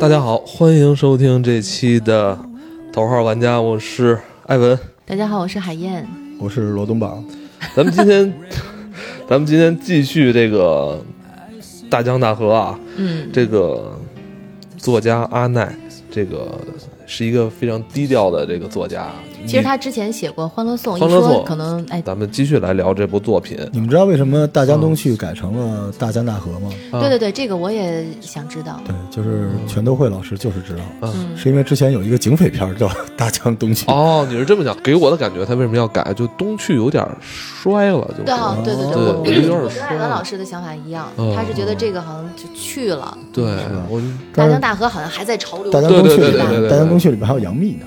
大家好，欢迎收听这期的《头号玩家》，我是艾文。大家好，我是海燕。我是罗东宝。咱们今天，咱们今天继续这个大江大河啊，嗯，这个作家阿奈，这个是一个非常低调的这个作家。其实他之前写过《欢乐颂》，欢乐颂一说可能哎，咱们继续来聊这部作品。你们知道为什么大江东去改成了大江大河吗？啊对对对，这个我也想知道。对，就是全都会老师就是知道，嗯，是因为之前有一个警匪片叫《大江东去》。哦，你是这么讲，给我的感觉他为什么要改？就东去有点衰了，就对啊，对对对跟衰艾文老师的想法一样，嗯他是觉得这个好像就去了，对我大江大河好像还在潮流。大江东去对，对对对对大江东去里边还有杨幂呢，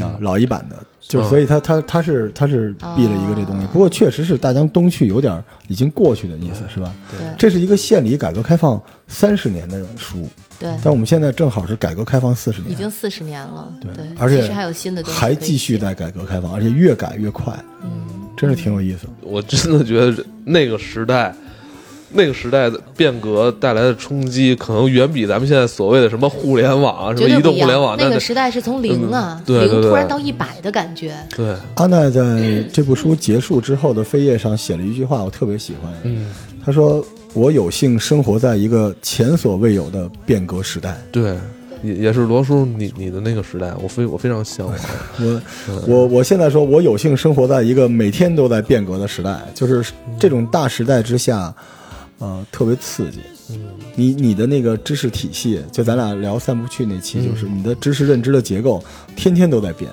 啊，老一版的，就所以他他他是他是避了一个这东西。不过确实是大江东去有点已经过去的意思，是吧？对这是一个县里改革开放三十年的书，对，但我们现在正好是改革开放四十年，已经四十年了。对，而且还有新的还。继续在改革开放，而且越改越快，嗯，真是挺有意思。我真的觉得那个时代，那个时代的变革带来的冲击，可能远比咱们现在所谓的什么互联网啊，什么移动互联网，。那个时代是从零啊，嗯对对对零突然到一百的感觉。对，阿奈在这部书结束之后的扉页上写了一句话，我特别喜欢。嗯，他说：“我有幸生活在一个前所未有的变革时代。对，也也是罗叔你你的那个时代，我非我非常向往。我我我现在说，我有幸生活在一个每天都在变革的时代，就是这种大时代之下，呃，特别刺激。嗯你你的那个知识体系，就咱俩聊散不去那期，就是你的知识认知的结构，天天都在变。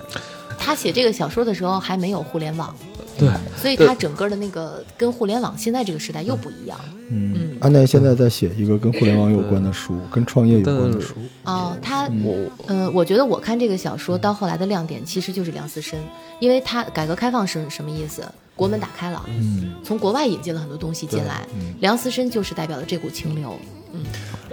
他写这个小说的时候还没有互联网，对，所以他整个的那个跟互联网现在这个时代又不一样。嗯，安奈现在在写一个跟互联网有关的书，跟创业有关的书。哦，他我呃，我觉得我看这个小说到后来的亮点其实就是梁思申，因为他改革开放是什么意思？国门打开了，嗯，从国外引进了很多东西进来，梁思申就是代表了这股清流。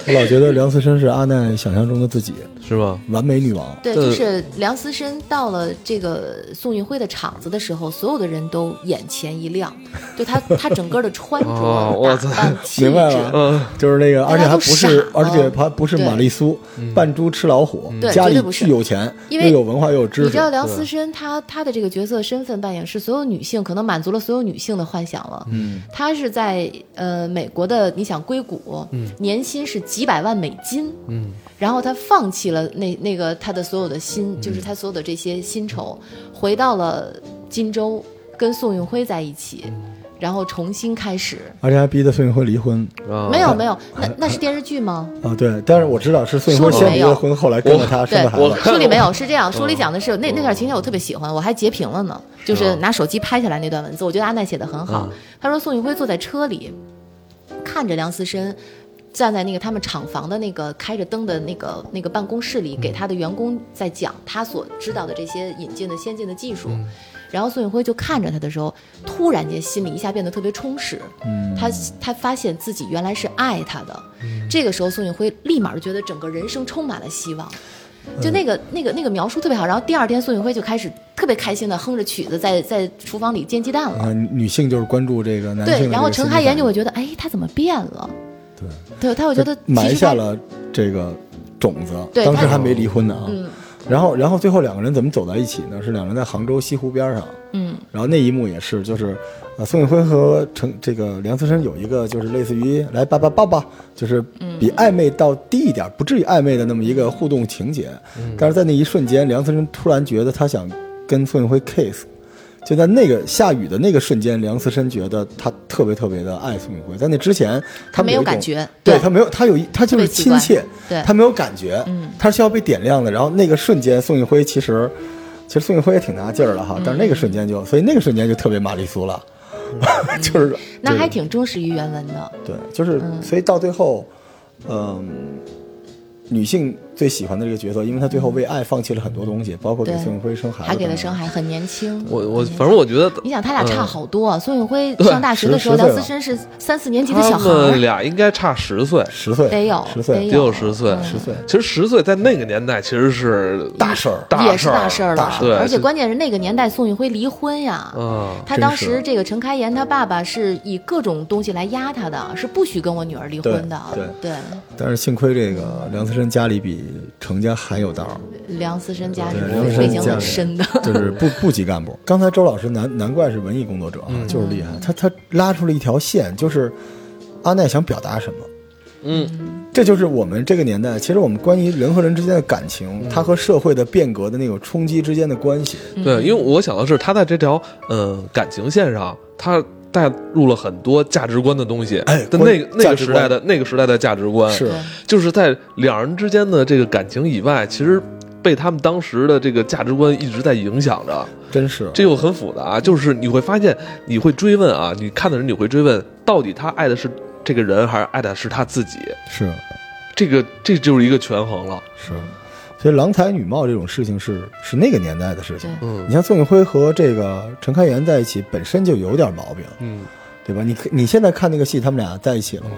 我 老觉得梁思申是阿奈想象中的自己，是吗？完美女王。对，就是梁思申到了这个宋运辉的场子的时候，所有的人都眼前一亮，就他他整个的穿着、哦我操打扮、气明白，了，嗯，就是那个，而且还不是，而且还不是玛丽苏，扮猪吃老虎，对家里绝对不是。巨有钱，因为又有文化又有知识。你知道梁思申他他的这个角色身份扮演是所有女性可能满足了所有女性的幻想了。嗯，他是在呃美国的，你想硅谷，年薪是几百万美金。嗯，然后他放弃了那那个他的所有的薪，就是他所有的这些薪酬，回到了荆州，跟宋运辉在一起，然后重新开始。而且还逼得宋运辉离婚啊没有没有，那那是电视剧吗？啊！对，但是我知道是宋运辉先离了婚，后来跟着他生对的孩子。，书里没有，是这样，书里讲的是那那段情节我特别喜欢，我还截屏了呢，就是拿手机拍下来那段文字，我觉得阿奈写的很好。他说宋运辉坐在车里，看着梁思申。站在那个他们厂房的那个开着灯的那个那个办公室里，给他的员工在讲他所知道的这些引进的先进的技术。然后宋运辉就看着他的时候，突然间心里一下变得特别充实。嗯，他他发现自己原来是爱他的，这个时候宋运辉立马就觉得整个人生充满了希望。就那个那个那个描述特别好，然后第二天宋运辉就开始特别开心的哼着曲子在在厨房里煎鸡蛋了。啊，女性就是关注这个男性然后陈海岩就会觉得，哎，他怎么变了？对对，他会觉得埋下了这个种子。对当时还没离婚呢啊。嗯然后，然后最后两个人怎么走在一起呢？是两个人在杭州西湖边上。嗯然后那一幕也是，就是，呃，宋运辉和陈这个梁思申有一个就是类似于来爸爸抱抱，就是比暧昧到低一点，不至于暧昧的那么一个互动情节。但是在那一瞬间，梁思申突然觉得他想跟宋运辉 kiss，就在那个下雨的那个瞬间，梁思申觉得他特别特别的爱宋运辉。在那之前，他没有感觉对对他没有，他有一他就是亲切，对他没有感觉，嗯他是需要被点亮的。然后那个瞬间，宋运辉其实。其实宋运辉也挺拿劲儿的哈，但是那个瞬间就，所以那个瞬间就特别玛丽苏了，就是嗯那还挺忠实于原文的。对，就是所以到最后，嗯，女性最喜欢的这个角色，因为他最后为爱放弃了很多东西，包括给对宋运辉生孩子，还给了生。孩子，很年轻。我我反正我觉得你想他俩差好多啊！宋运辉上大学的时候，梁思申是三四年级的小孩俩应该差十岁，十岁得有十岁。得得有十岁，十岁，其实十岁在那个年代其实是大事儿。大也是大事儿了而且关键是那个年代宋运辉离婚呀。嗯，他当时这个陈开颜他爸爸是以各种东西来压他的，是不许跟我女儿离婚的。对对，但是幸亏这个梁思申家里比程家还有道儿，梁思申家对是梁思申家背景很深的。就是部部级干部。刚才周老师难难怪是文艺工作者啊，嗯就是厉害，他他拉出了一条线，就是阿奈想表达什么。嗯，这就是我们这个年代，其实我们关于人和人之间的感情，嗯它和社会的变革的那种冲击之间的关系。嗯对，因为我想的是他在这条呃感情线上，他带入了很多价值观的东西，哎但那个那个时代的那个时代的价值观是就是在两人之间的这个感情以外，其实被他们当时的这个价值观一直在影响着。真是这又很复杂，就是你会发现，你会追问啊，你看的人你会追问，到底他爱的是这个人，还是爱的是他自己？是这个这就是一个权衡了。是，所以郎才女貌这种事情是是那个年代的事情。嗯你像宋运辉和这个陈开颜在一起，本身就有点毛病，嗯，对吧？你可你现在看那个戏，他们俩在一起了吗？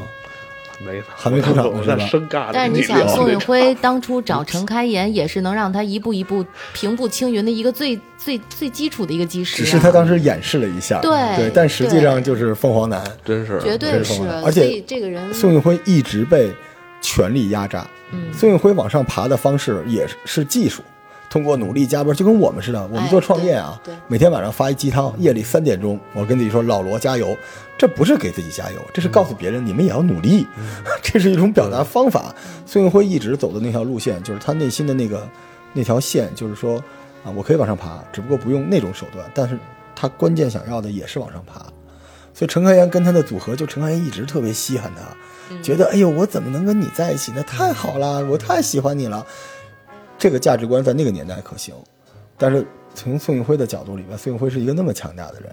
没还没出场呢是吧生尬。但是你想，宋运辉当初找陈开颜，也是能让他一步一步平步青云的一个最最最基础的一个基石、啊。只是他当时演示了一下，对对，但实际上就是凤凰男。真是绝对是而且这个人，宋运辉一直被权力压榨，嗯，宋运辉往上爬的方式也是是技术，通过努力加班，就跟我们似的，我们哎做创业啊，每天晚上发一鸡汤，夜里三点钟，我跟自己说老罗加油，这不是给自己加油，这是告诉别人你们也要努力，这是一种表达方法。孙运辉一直走的那条路线，就是他内心的那个那条线，就是说啊，我可以往上爬，只不过不用那种手段，但是他关键想要的也是往上爬。所以陈开颜跟他的组合，就陈开颜一直特别稀罕他，觉得哎呦，我怎么能跟你在一起呢？太好了，我太喜欢你了。这个价值观在那个年代可行，但是从宋运辉的角度里边，宋运辉是一个那么强大的人，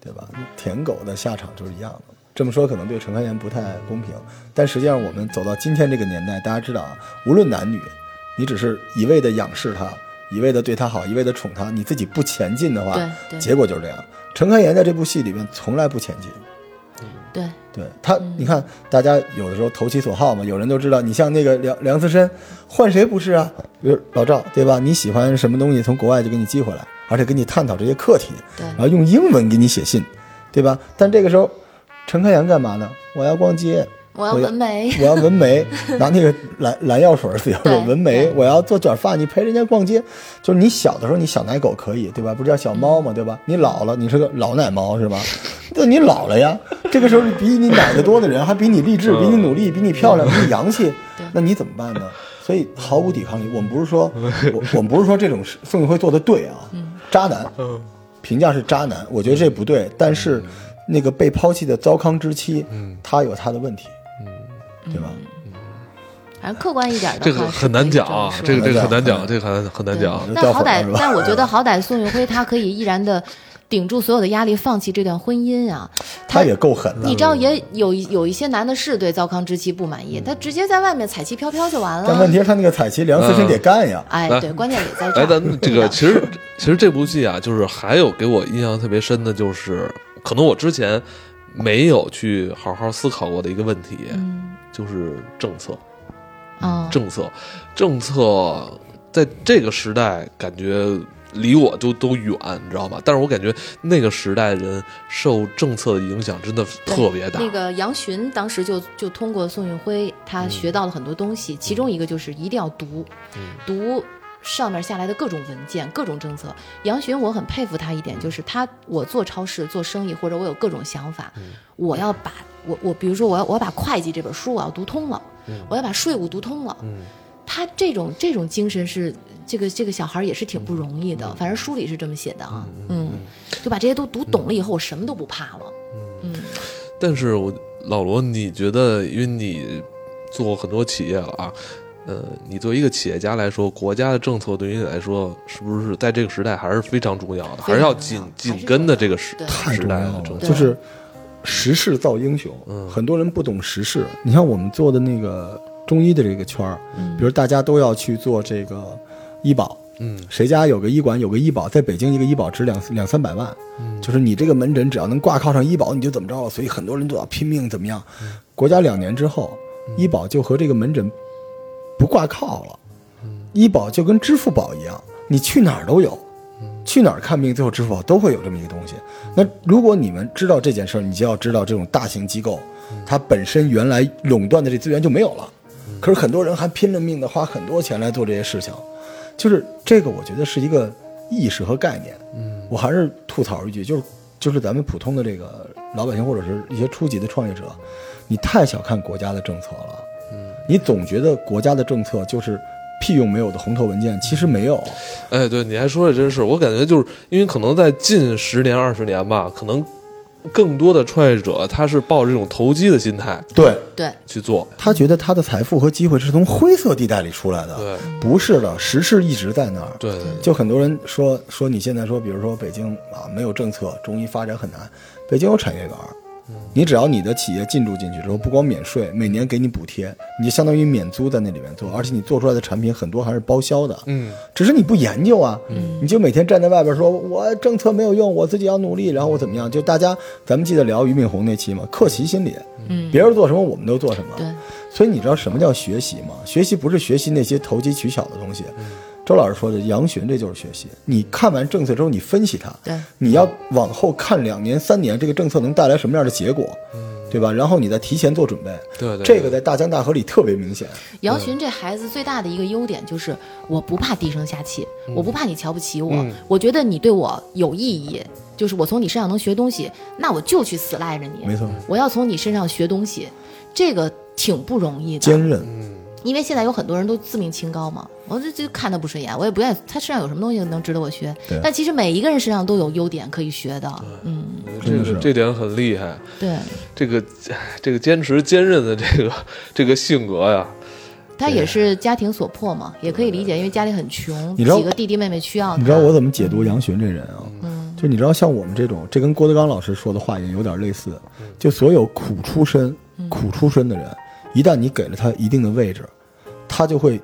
对吧？舔狗的下场就是一样的。这么说可能对陈开颜不太公平，但实际上我们走到今天这个年代，大家知道啊，无论男女，你只是一味的仰视他，一味的对他好，一味的宠他，你自己不前进的话，对对结果就是这样。陈开颜在这部戏里面从来不前进，对对他，嗯你看，大家有的时候投其所好嘛，有人都知道，你像那个梁梁思申，换谁不是啊？比如老赵，对吧？你喜欢什么东西，从国外就给你寄回来，而且跟你探讨这些课题，对然后用英文给你写信，对吧？但这个时候，陈开阳干嘛呢？我要逛街，我要纹眉，我要纹眉，拿那个蓝蓝药水儿、紫药水儿对纹眉，我要做卷发，你陪人家逛街，就是你小的时候你小奶狗可以，对吧？不是叫小猫吗？对吧？你老了，你是个老奶猫是吧？那你老了呀，这个时候比你奶的多的人，还比你励志，比你努力，比你漂亮，比你洋气，那你怎么办呢？所以毫无抵抗力。我们不是说，我我们不是说这种事宋运辉做的对啊，渣男，评价是渣男，我觉得这不对。但是那个被抛弃的糟糠之妻，他有他的问题，对吧？嗯反正客观一点这个很难讲啊，这个这个很难讲，这个很很难讲。掉但好歹但我觉得好歹宋运辉他可以毅然的顶住所有的压力，放弃这段婚姻啊。他也够狠的。你知道，也有有一些男的是对糟糠之妻不满意，他直接在外面彩旗飘飘就完了。但问题是，他那个彩旗梁思成得干呀。哎，对，关键也在这哎，儿。咱这个其实其实这部戏啊，就是还有给我印象特别深的，就是可能我之前没有去好好思考过的一个问题，嗯就是政策。啊，政策，政策在这个时代感觉离我都都远，你知道吧？但是我感觉那个时代人受政策的影响真的特别大。那个杨巡当时就就通过宋运辉，他学到了很多东西，其中一个就是一定要读，读上面下来的各种文件、各种政策。杨巡我很佩服他一点，就是他我做超市做生意，或者我有各种想法，我要把我我比如说我要我要把会计这本书我要读通了，我要把税务读通了。他这种这种精神是这个这个小孩也是挺不容易的，反正书里是这么写的啊，嗯，就把这些都读懂了以后，我什么都不怕了，嗯。但是我老罗，你觉得，因为你做过很多企业了啊，呃，你作为一个企业家来说，国家的政策对于你来说，是不是在这个时代还是非常重要的？还是要紧紧跟的这个时对太时重要了代的政，策？就是时势造英雄。嗯很多人不懂时势。你像我们做的那个中医的这个圈儿，比如大家都要去做这个医保，嗯谁家有个医馆有个医保，在北京一个医保值两两三百万，嗯就是你这个门诊只要能挂靠上医保，你就怎么着了，所以很多人都要拼命怎么样。嗯国家两年之后，医保就和这个门诊不挂靠了，医保就跟支付宝一样，你去哪儿都有。去哪儿看病，最后支付宝都会有这么一个东西。那如果你们知道这件事儿，你就要知道这种大型机构，它本身原来垄断的这资源就没有了。可是很多人还拼了命的花很多钱来做这些事情，就是这个，我觉得是一个意识和概念。嗯，我还是吐槽一句，就是就是咱们普通的这个老百姓或者是一些初级的创业者，你太小看国家的政策了。嗯，你总觉得国家的政策就是屁用没有的红头文件，其实没有。哎，对，你还说的真是，我感觉就是因为可能在近十年、二十年吧，可能更多的创业者他是抱着这种投机的心态对对，去做，他觉得他的财富和机会是从灰色地带里出来的，对不是的，实事一直在那儿。对对，就很多人说说你现在说，比如说北京啊没有政策，中医发展很难。北京有产业园儿，你只要你的企业进驻进去之后，不光免税，每年给你补贴，你就相当于免租在那里面做，而且你做出来的产品很多还是包销的。嗯只是你不研究啊，你就每天站在外边说，我政策没有用，我自己要努力，然后我怎么样？就大家，咱们记得聊俞敏洪那期嘛，克奇心理，嗯，别人做什么我们都做什么。对，所以你知道什么叫学习吗？学习不是学习那些投机取巧的东西。周老师说的杨巡，这就是学习。你看完政策之后，你分析它，对你要往后看两年、三年，这个政策能带来什么样的结果，对吧？然后你再提前做准备。对对，这个在大江大河里特别明显。杨巡这孩子最大的一个优点就是，我不怕低声下气，我不怕你瞧不起我，嗯我觉得你对我有意义，就是我从你身上能学东西，那我就去死赖着你，没错，我要从你身上学东西，这个挺不容易的。坚韧。嗯因为现在有很多人都自命清高嘛，我就就看他不顺眼，我也不愿意他身上有什么东西能值得我学。但其实每一个人身上都有优点可以学的，嗯，这真的是个这点很厉害，对，这个哎这个坚持坚韧的这个这个性格呀，他也是家庭所迫嘛，也可以理解，因为家里很穷，你知道几个弟弟妹妹需要。你知道我怎么解读杨巡这人啊？嗯就你知道，像我们这种，这跟郭德纲老师说的话也有点类似。就所有苦出身、苦出身的人，一旦你给了他一定的位置，他就会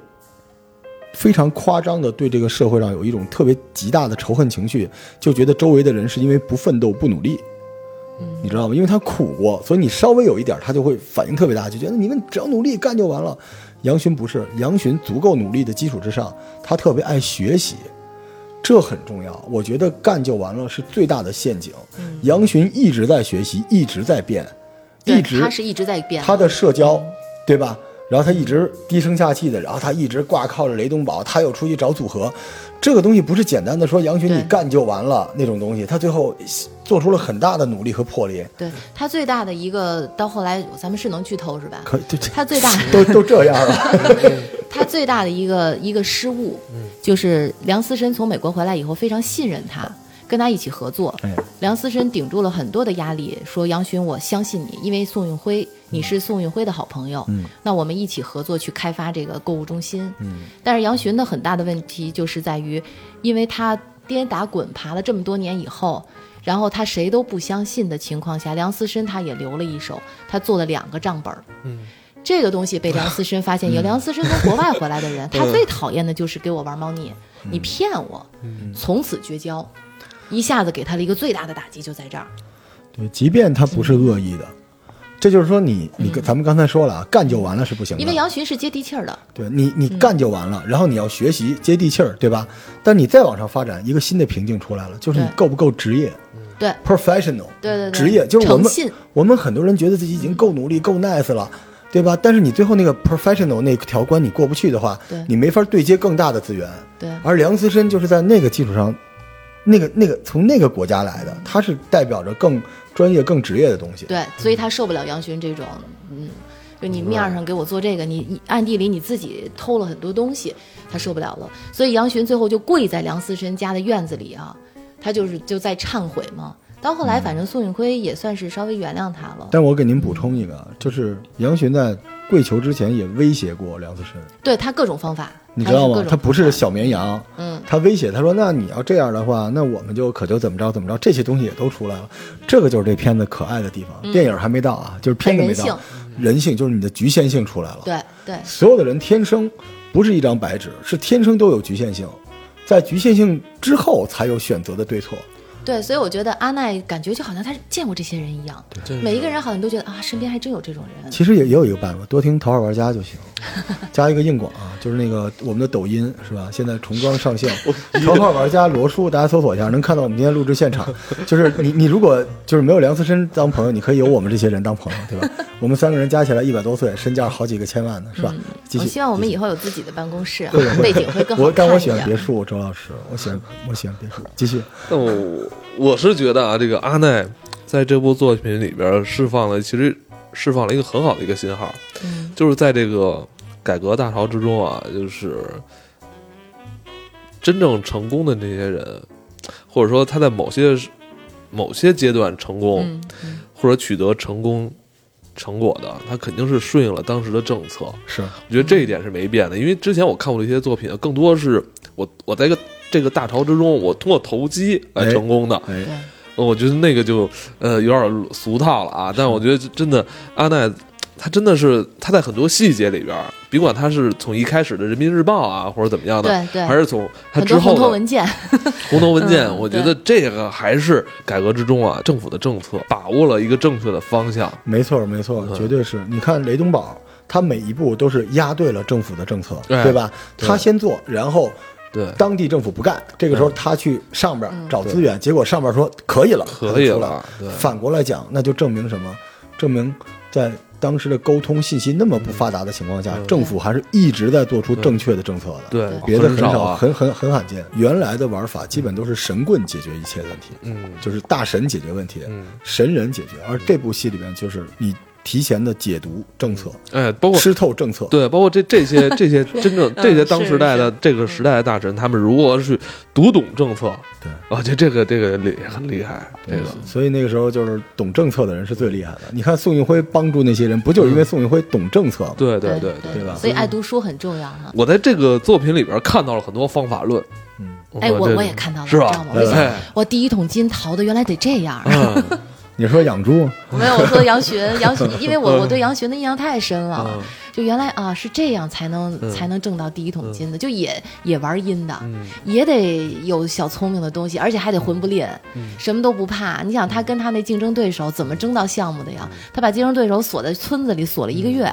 非常夸张的对这个社会上有一种特别极大的仇恨情绪，就觉得周围的人是因为不奋斗、不努力。你知道吗？因为他苦过，所以你稍微有一点，他就会反应特别大，就觉得你们只要努力干就完了。杨巡不是，杨巡足够努力的基础之上，他特别爱学习，这很重要。我觉得干就完了是最大的陷阱。杨巡一直在学习，一直在变，一直他是一直在变，他的社交，对吧？然后他一直低声下气的，然后他一直挂靠着雷东宝，他又出去找组合，这个东西不是简单的说杨群你干就完了那种东西，他最后做出了很大的努力和魄力。对他最大的一个，到后来咱们是能剧透是吧？可这这他最大都都这样了，他最大的一个一个失误，就是梁思申从美国回来以后非常信任他，跟他一起合作。哎，梁思申顶住了很多的压力，说杨巡，我相信你，因为宋运辉，你是宋运辉的好朋友，嗯那我们一起合作去开发这个购物中心。嗯，但是杨巡的很大的问题就是在于，因为他颠打滚爬了这么多年以后。然后他谁都不相信的情况下，梁思申他也留了一手，他做了两个账本儿。嗯，这个东西被梁思申发现，有梁思申从国外回来的人，他最讨厌的就是给我玩猫腻，你骗我，从此绝交，一下子给他了一个最大的打击，就在这儿。对，即便他不是恶意的，这就是说你你跟咱们刚才说了啊，干就完了是不行的，因为杨巡是接地气儿的，对你，你干就完了，然后你要学习接地气儿，对吧？但你再往上发展，一个新的瓶颈出来了，就是你够不够职业对，professional，对对对，职业就是我们，我们很多人觉得自己已经够努力、够 nice 了，对吧？但是你最后那个 professional 那条关你过不去的话对，你没法对接更大的资源。对而梁思申就是在那个基础上，那个那个从那个国家来的，他是代表着更专业、更职业的东西。对，所以他受不了杨巡这种，嗯，就你面上给我做这个，你你暗地里你自己偷了很多东西，他受不了了。所以杨巡最后就跪在梁思申家的院子里啊，他就是就在忏悔嘛。到后来，反正宋运辉也算是稍微原谅他了。但我给您补充一个，就是杨巡在跪求之前也威胁过梁思申，对他各种方法，你知道吗？他不是小绵羊，嗯，他威胁他说：“那你要这样的话，那我们就可就怎么着怎么着，这些东西也都出来了。这个就是这片子可爱的地方。电影还没到啊，就是片子没到人性，人性，就是你的局限性出来了。对对，所有的人天生不是一张白纸，是天生都有局限性，在局限性之后才有选择的对错。对，所以我觉得阿奈感觉就好像他见过这些人一样，每一个人好像都觉得啊，身边还真有这种人。其实也也有一个办法，多听《头号玩家》就行，加一个硬广啊，就是那个我们的抖音是吧？现在重装上线，《头号玩家》罗叔，大家搜索一下，能看到我们今天录制现场。就是你你如果就是没有梁思申当朋友，你可以有我们这些人当朋友，对吧？我们三个人加起来一百多岁，身价好几个千万呢，是吧？我希望我们以后有自己的办公室，对 背景会更好我但我喜欢别墅，周老师，我喜欢我喜欢别墅。继续。那我我是觉得啊，这个阿奈在这部作品里边释放了，其实释放了一个很好的一个信号，嗯，就是在这个改革大潮之中啊，就是真正成功的那些人，或者说他在某些某些阶段成功，嗯嗯或者取得成功成果的，他肯定是顺应了当时的政策。是我觉得这一点是没变的，因为之前我看过的一些作品，更多是我我在一个这个大潮之中，我通过投机来成功的。哎我觉得那个就呃有点俗套了啊，但我觉得真的阿奈，他真的是他在很多细节里边儿，别管他是从一开始的人民日报啊，或者怎么样的，对对还是从他之后的文件，红头文件，嗯我觉得这个还是改革之中啊，政府的政策把握了一个正确的方向。没错没错，嗯绝对是。你看雷东宝，他每一步都是压对了政府的政策，哎对吧？对他先做，然后对，当地政府不干，这个时候他去上边找资源，结果上边说可以了，可以了对反过来讲，那就证明什么？证明在当时的沟通信息那么不发达的情况下，嗯政府还是一直在做出正确的政策的。对，别的很少，很很很罕见。原来的玩法基本都是神棍解决一切问题，嗯就是大神解决问题，嗯，神人解决。而这部戏里面就是你提前的解读政策，哎，包括吃透政策。对，包括这这些 这些真正这些当时代的这个时代的大臣，他们如何去读懂政策，对，我觉得这个这个厉很厉害，这个所以那个时候就是懂政策的人是最厉害的。你看宋运辉帮助那些人，不就是因为宋运辉懂政策吗？对对对对。吧所以爱读书很重要哈。我在这个作品里边看到了很多方法论，嗯，哎，我我也看到了，是吧知道吗？我第一桶金淘的原来得这样。嗯你说养猪，没有，我说杨巡，杨巡，因为我我对杨巡的印象太深了。嗯，就原来啊是这样才能嗯。才能挣到第一桶金的，就也也玩阴的，嗯。也得有小聪明的东西，而且还得混不吝，嗯。什么都不怕。你想他跟他那竞争对手怎么争到项目的呀？嗯。他把竞争对手锁在村子里锁了一个月，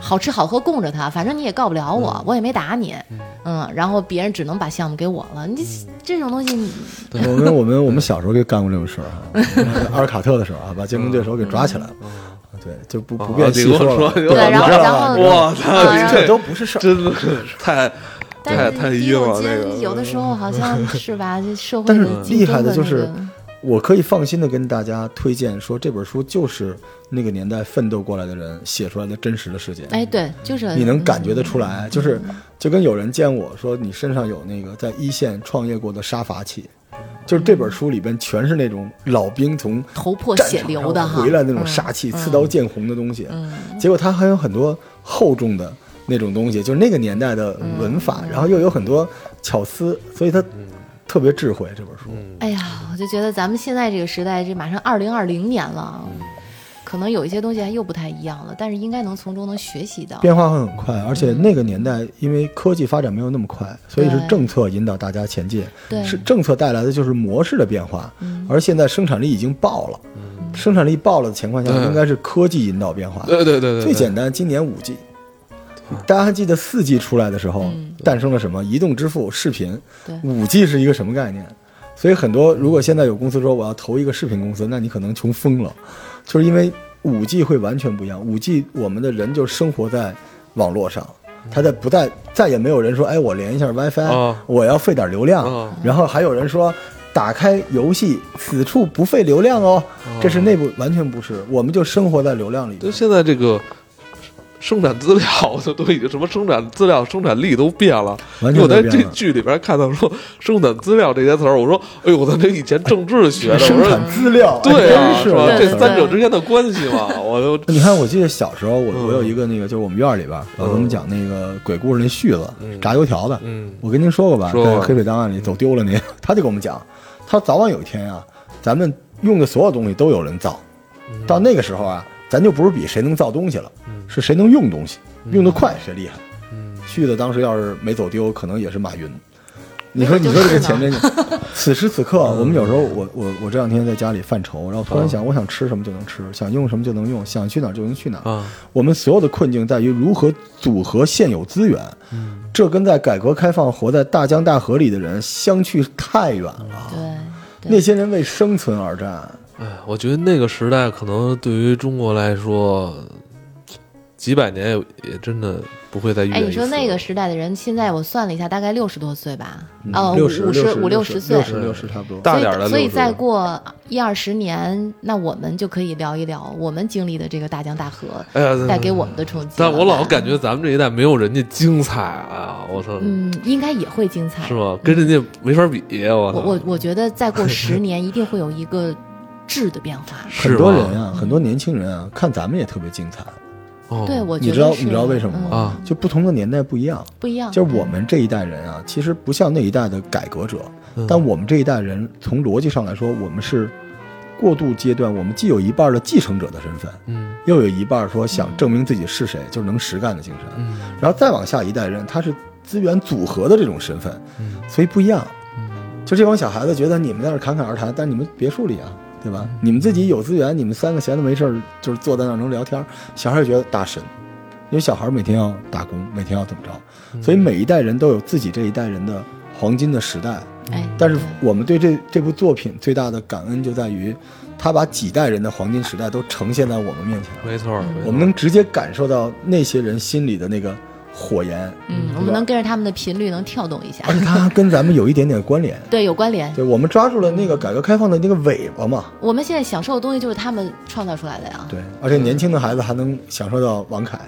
好吃好喝供着他，反正你也告不了我，嗯。我也没打你，嗯，然后别人只能把项目给我了。你嗯。这这种东西你，我们我们我们小时候就干过这种事儿啊，阿尔卡特的时候啊，把竞争对手给抓起来了。对，就不不便细。说对，然后然后吧我操这都不是事儿。真的是太太太是第一桶晕了那个，有的时候好像 是吧，这社会但是的竞厉害的的就是我可以放心的跟大家推荐说，这本书就是那个年代奋斗过来的人写出来的真实的事件。哎，对，就是你能感觉得出来，就是嗯就跟有人见我说你身上有那个在一线创业过的杀伐气，就是这本书里边全是那种老兵从头破血流的，回来那种嗯。杀气，刺刀见红的东西。嗯，结果他还有很多厚重的那种东西，就是那个年代的文法，然后又有很多巧思，所以他特别智慧。这本书，哎呀，我就觉得咱们现在这个时代，这马上二零二零年了，可能有一些东西还又不太一样了，但是应该能从中能学习到。变化会很快，而且那个年代因为科技发展没有那么快，所以是政策引导大家前进，对，是政策带来的就是模式的变化，嗯而现在生产力已经爆了，生产力爆了的情况下，应该是科技引导变化。对对对对，最简单，今年五 G，大家还记得四 G 出来的时候嗯诞生了什么？移动支付、视频对。五 G 是一个什么概念？所以很多如果现在有公司说我要投一个视频公司，那你可能穷疯了，就是因为五 G 会完全不一样。五 G 我们的人就生活在网络上，他在不再再也没有人说，哎，我连一下 WiFi，、啊我要费点流量，啊然后还有人说。打开游戏，此处不费流量哦，这是内部完全不是，我们就生活在流量里面就。现在这个生产资料都都已经什么生产资料生产力都变了。完全我在这剧里边看到说生产资料这些词儿，我说，哎呦，我操，这以前政治学的，生产资料，对啊，是吧？这三者之间的关系嘛，我就你看，我记得小时候，我嗯。我有一个那个，就是我们院里边儿老给我们讲那个鬼故事那絮子嗯。炸油条的，嗯。我跟您说过吧，说在黑水档案里走丢了您，他就给我们讲，他早晚有一天啊，咱们用的所有东西都有人造，嗯。到那个时候啊，咱就不是比谁能造东西了，是谁能用东西，用得快谁厉害。旭的当时要是没走丢，可能也是马云。你说，你说这个前瞻性，此时此刻，我们有时候，我我我这两天在家里犯愁，然后突然想，我想吃什么就能吃，想用什么就能用，想去哪儿就能去哪儿。啊，我们所有的困境在于如何组合现有资源，这跟在改革开放活在大江大河里的人相去太远了。对。那些人为生存而战，哎，我觉得那个时代可能对于中国来说，几百年也也真的不会再遇见哎，你说那个时代的人，现在我算了一下，大概六十多岁吧，嗯哦，六十五十五六十岁六。十六十差不多。大点的所以，所以60再过一二十年，那我们就可以聊一聊我们经历的这个大江大河哎呀，带给我们的冲击 了。但我老感觉咱们这一代没有人家精彩啊！我操，嗯，应该也会精彩是。吗？跟人家没法比！我我我觉得再过十年，一定会有一个质的变化。很多人啊，很多年轻人啊，看咱们也特别精彩。哦对，我觉得你知道你知道为什么吗？嗯啊就不同的年代不一样。不一样。就是我们这一代人啊，其实不像那一代的改革者，嗯但我们这一代人从逻辑上来说，我们是过渡阶段，我们既有一半的继承者的身份，嗯又有一半说想证明自己是谁，就是能实干的精神。嗯然后再往下一代人，他是资源组合的这种身份，嗯所以不一样。就这帮小孩子觉得你们在那侃侃而谈，但你们别墅里啊，对吧？你们自己有资源，你们三个闲的没事儿，就是坐在那儿能聊天。小孩儿觉得大神，因为小孩儿每天要打工，每天要怎么着，所以每一代人都有自己这一代人的黄金的时代。哎，但是我们对这这部作品最大的感恩就在于，他把几代人的黄金时代都呈现在我们面前，没错，没错我们能直接感受到那些人心里的那个火焰。嗯，我们能跟着他们的频率能跳动一下而，且它跟咱们有一点点关联。对，有关联。对，我们抓住了那个改革开放的那个尾巴嘛。我们现在享受的东西就是他们创造出来的呀。对，而且年轻的孩子还能享受到王凯，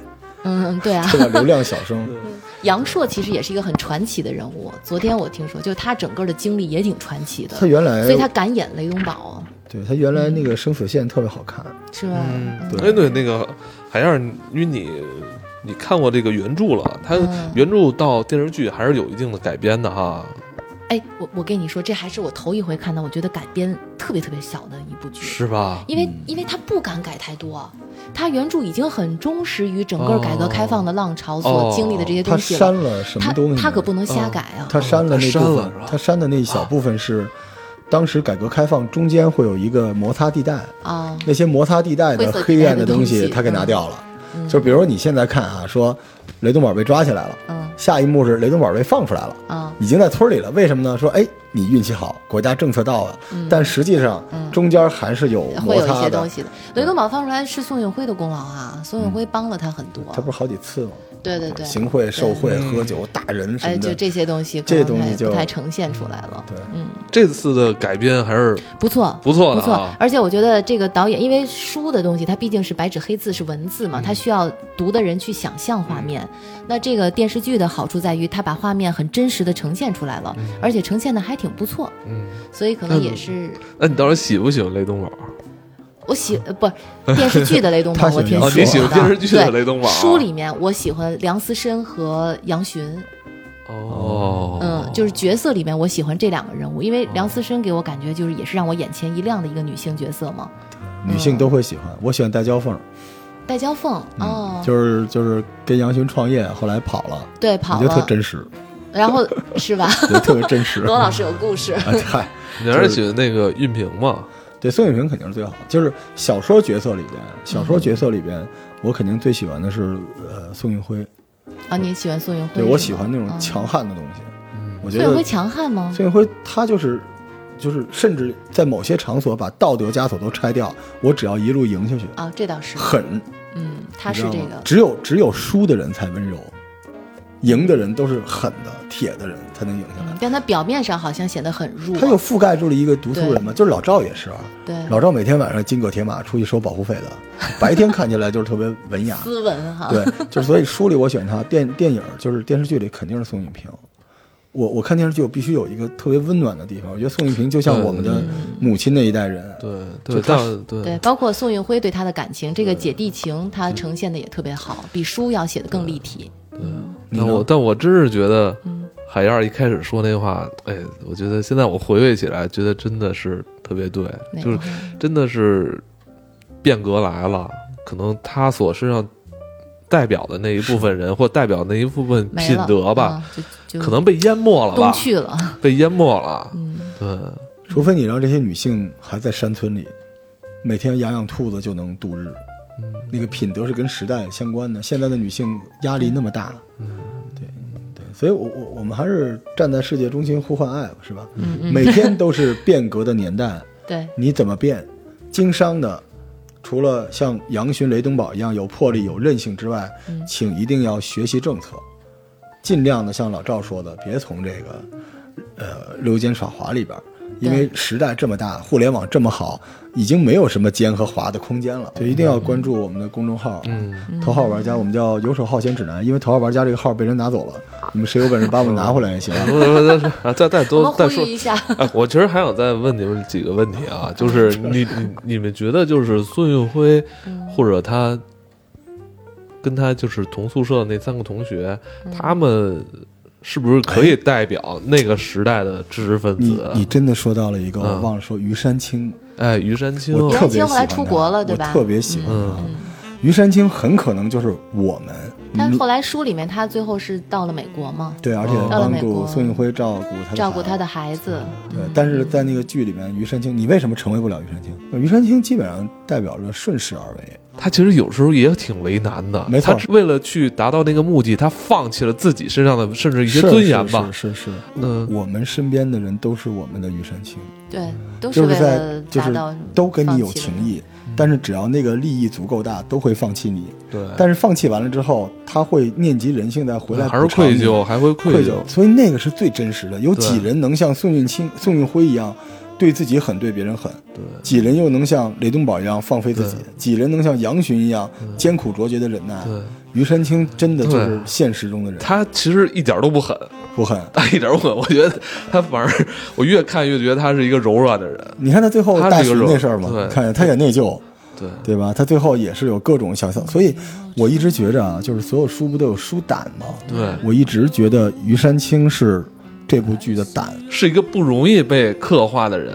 嗯，对啊。流量小生，杨烁其实也是一个很传奇的人物。昨天我听说，就是他整个的经历也挺传奇的他，原来，所以他敢演雷东宝，对他原来那个生死线特别好看。是吧？嗯，对哎对，那个海燕儿，因为你你看过这个原著了，它嗯原著到电视剧还是有一定的改编的哈。哎，我我跟你说，这还是我头一回看到，我觉得改编特别特别小的一部剧。是吧？因为因为他不敢改太多，他原著已经很忠实于整个改革开放的浪潮所经历的这些东西了，删了什么东西呢？他可不能瞎改啊。他删了那部分了是吧，他删的那一小部分是，当时改革开放中间会有一个摩擦地带，啊，那些摩擦地带的黑暗的东西他给拿掉了。嗯就比如说你现在看啊，说雷东宝被抓起来了，嗯下一幕是雷东宝被放出来了。啊，已经在村里了，为什么呢？说，哎，你运气好，国家政策到了，但实际上中间还是有嗯会有一些东。西的。雷东宝放出来是宋运辉的功劳啊，宋运辉帮了他很多。他不是好几次吗？对对对，行贿、受贿、嗯喝酒、打人什哎，么的，就这些东西可这东西就不太呈现出来了。对嗯，这次的改编还是不错，不错不错。而且我觉得这个导演，因为书的东西它毕竟是白纸黑字，是文字嗯嘛，它需要读的人去想象画面。那这个电视剧的好处在于，它把画面很真实的呈现出来了，而且呈现的还挺不错。嗯，所以可能也是那你到底喜不喜欢雷东宝？我喜呃不电视剧的雷东宝，他喜欢哦，我挺喜你喜欢。电视剧的对雷东宝？书里面我喜欢梁思申和杨巡，哦，嗯，就是角色里面我喜欢这两个人物，因为梁思申给我感觉就是也是让我眼前一亮的一个女性角色嘛。女性都会喜欢。我喜欢戴娇凤，戴娇凤哦，就是就是跟杨巡创业，后来跑了，对跑我觉得特，真实，然后是吧？觉得特别真实。罗老师有故事，啊，嗨，你还是喜欢那个韵平嘛？对宋运平肯定是最好。就是小说角色里边，小说角色里边，我肯定最喜欢的是呃宋运辉。啊，你喜欢宋运辉？对我喜欢那种嗯强悍的东西。我觉得宋运辉强悍吗？宋运辉他就是就是甚至在某些场所把道德枷锁都拆掉，我只要一路赢下去，啊，这倒是，狠。嗯，他是这个，只有只有输的人才温柔，赢的人都是狠的铁的人才能赢下来。嗯但他表面上好像显得很弱，他又覆盖住了一个读书人嘛，就是老赵也是啊。对老赵每天晚上金戈铁马出去收保护费的，白天看起来就是特别文雅。斯文哈，对，就是所以书里我选他，电电影就是电视剧里肯定是宋运平。我我看电视剧我必须有一个特别温暖的地方，我觉得宋运平就像我们的母亲那一代人。对对，就他对，包括宋运辉对他的感情，这个姐弟情他呈现的也特别好，比书要写的更立体。但我但我真是觉得嗯。海燕儿一开始说那话，哎，我觉得现在我回味起来，觉得真的是特别对，就是真的是变革来了。可能他所身上代表的那一部分人，或代表那一部分品德吧，就可能被淹没了吧，去了，被淹没了。嗯，对，除非你让这些女性还在山村里，每天养养兔子就能度日。那个品德是跟时代相关的。现在的女性压力那么大，所以我我我们还是站在世界中心呼唤爱，是吧？嗯嗯，每天都是变革的年代，对，你怎么变？经商的，除了像杨巡、雷登堡一样有魄力、有韧性之外，请一定要学习政策，尽量的像老赵说的，别从这个呃溜肩耍滑里边。因为时代这么大，互联网这么好，已经没有什么尖和滑的空间了，就一定要关注我们的公众号，嗯，头号玩家，我们叫游手好闲指南。因为头号玩家这个号被人拿走了，你们谁有本事把我们拿回来也行。啊，再再多再说一下。哎，我其实还想再问你们几个问题啊，就是你 你你们觉得就是孙运辉，或者他跟他就是同宿舍的那三个同学，他们。是不是可以代表那个时代的知识分子？你你真的说到了一个，我忘了说于山青。哎，于山青，我特别喜欢。后来出国了，对吧？特别喜欢。嗯，于山青很可能就是我们。但后来书里面他最后是到了美国吗？对，而且帮助宋运辉照顾他照顾他的孩子。对，但是在那个剧里面，于山青，你为什么成为不了于山青？于山青基本上代表着顺势而为。他其实有时候也挺为难的，没错。为了去达到那个目的，他放弃了自己身上的甚至一些尊严吧。是是是。嗯，我们身边的人都是我们的于山青。对，都是为了达到，都跟你有情谊。但是只要那个利益足够大，都会放弃你。对。但是放弃完了之后，他会念及人性，再回来还是愧疚，还会愧疚。所以那个是最真实的。有几人能像宋运清、宋运辉一样？对自己狠，对别人狠。对，几人又能像雷东宝一样放飞自己？几人能像杨巡一样艰苦卓绝的忍耐？对，余山青真的就是现实中的人。他其实一点都不狠，不狠，他一点不狠。我觉得他反而，我越看越觉得他是一个柔软的人。你看他最后大学那事儿嘛，看他也内疚，对对吧？他最后也是有各种想象。所以我一直觉着啊，就是所有书不都有书胆吗？对，我一直觉得于山青是。这部剧的胆是一个不容易被刻画的人，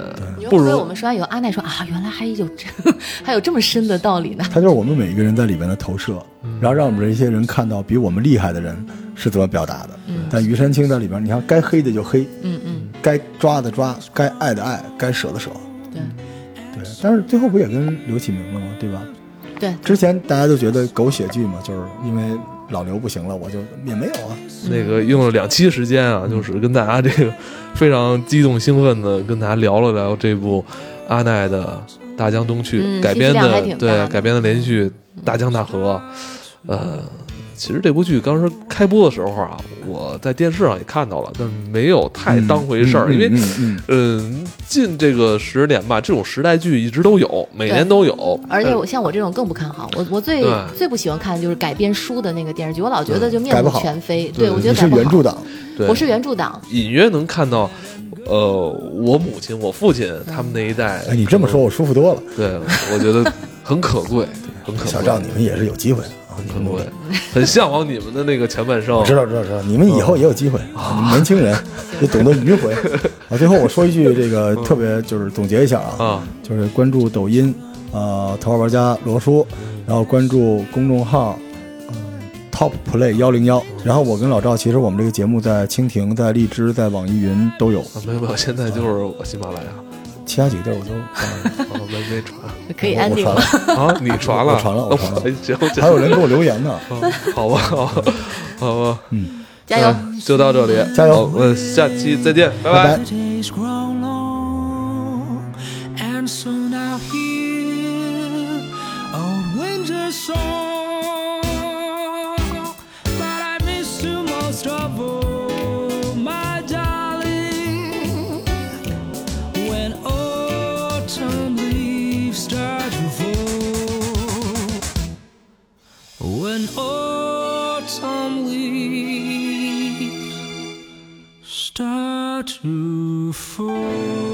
不如我们说完以后，阿奈说啊，原来还有这 还有这么深的道理呢。他就是我们每一个人在里面的投射，然后让我们这些人看到比我们厉害的人是怎么表达的。但余山青在里边，你看该黑的就黑，嗯嗯，该抓的抓，该爱的爱，该舍的舍。对对，但是最后不也跟刘启明了吗？对吧？对，之前大家都觉得狗血剧嘛，就是因为。老刘不行了，我就也没有啊。那个用了两期时间啊，就是跟大家这个非常激动兴奋的跟大家聊了聊这部阿奈的《大江东去》改编的，对改编的连续《大江大河》，呃。其实这部剧当时开播的时候啊，我在电视上也看到了，但没有太当回事儿，因为嗯，近这个十年吧，这种时代剧一直都有，每年都有。而且我像我这种更不看好，我我最最不喜欢看的就是改编书的那个电视剧，我老觉得就面目全非。对，我觉得改不好。是原著党，我是原著党。隐约能看到，呃，我母亲、我父亲他们那一代。哎，你这么说，我舒服多了。对，我觉得很可贵，很可贵。小赵，你们也是有机会。很对，很向往你们的那个前半生。知道知道知道，你们以后也有机会啊！你们年轻人 也懂得迂回啊。最后我说一句，这个特别就是总结一下啊，就是关注抖音，呃，头号玩家罗叔，然后关注公众号，嗯，Top Play 幺零幺。然后我跟老赵，其实我们这个节目在蜻蜓、在荔枝、在网易云都有。没有没有，现在就是喜马拉雅，其他几个地儿我都没没传。可以安定了啊！你传了，我传了，我传了。还有人给我留言呢。好吧，好，好吧，嗯，加油，就到这里，加油。我们下期再见，拜拜。祝福。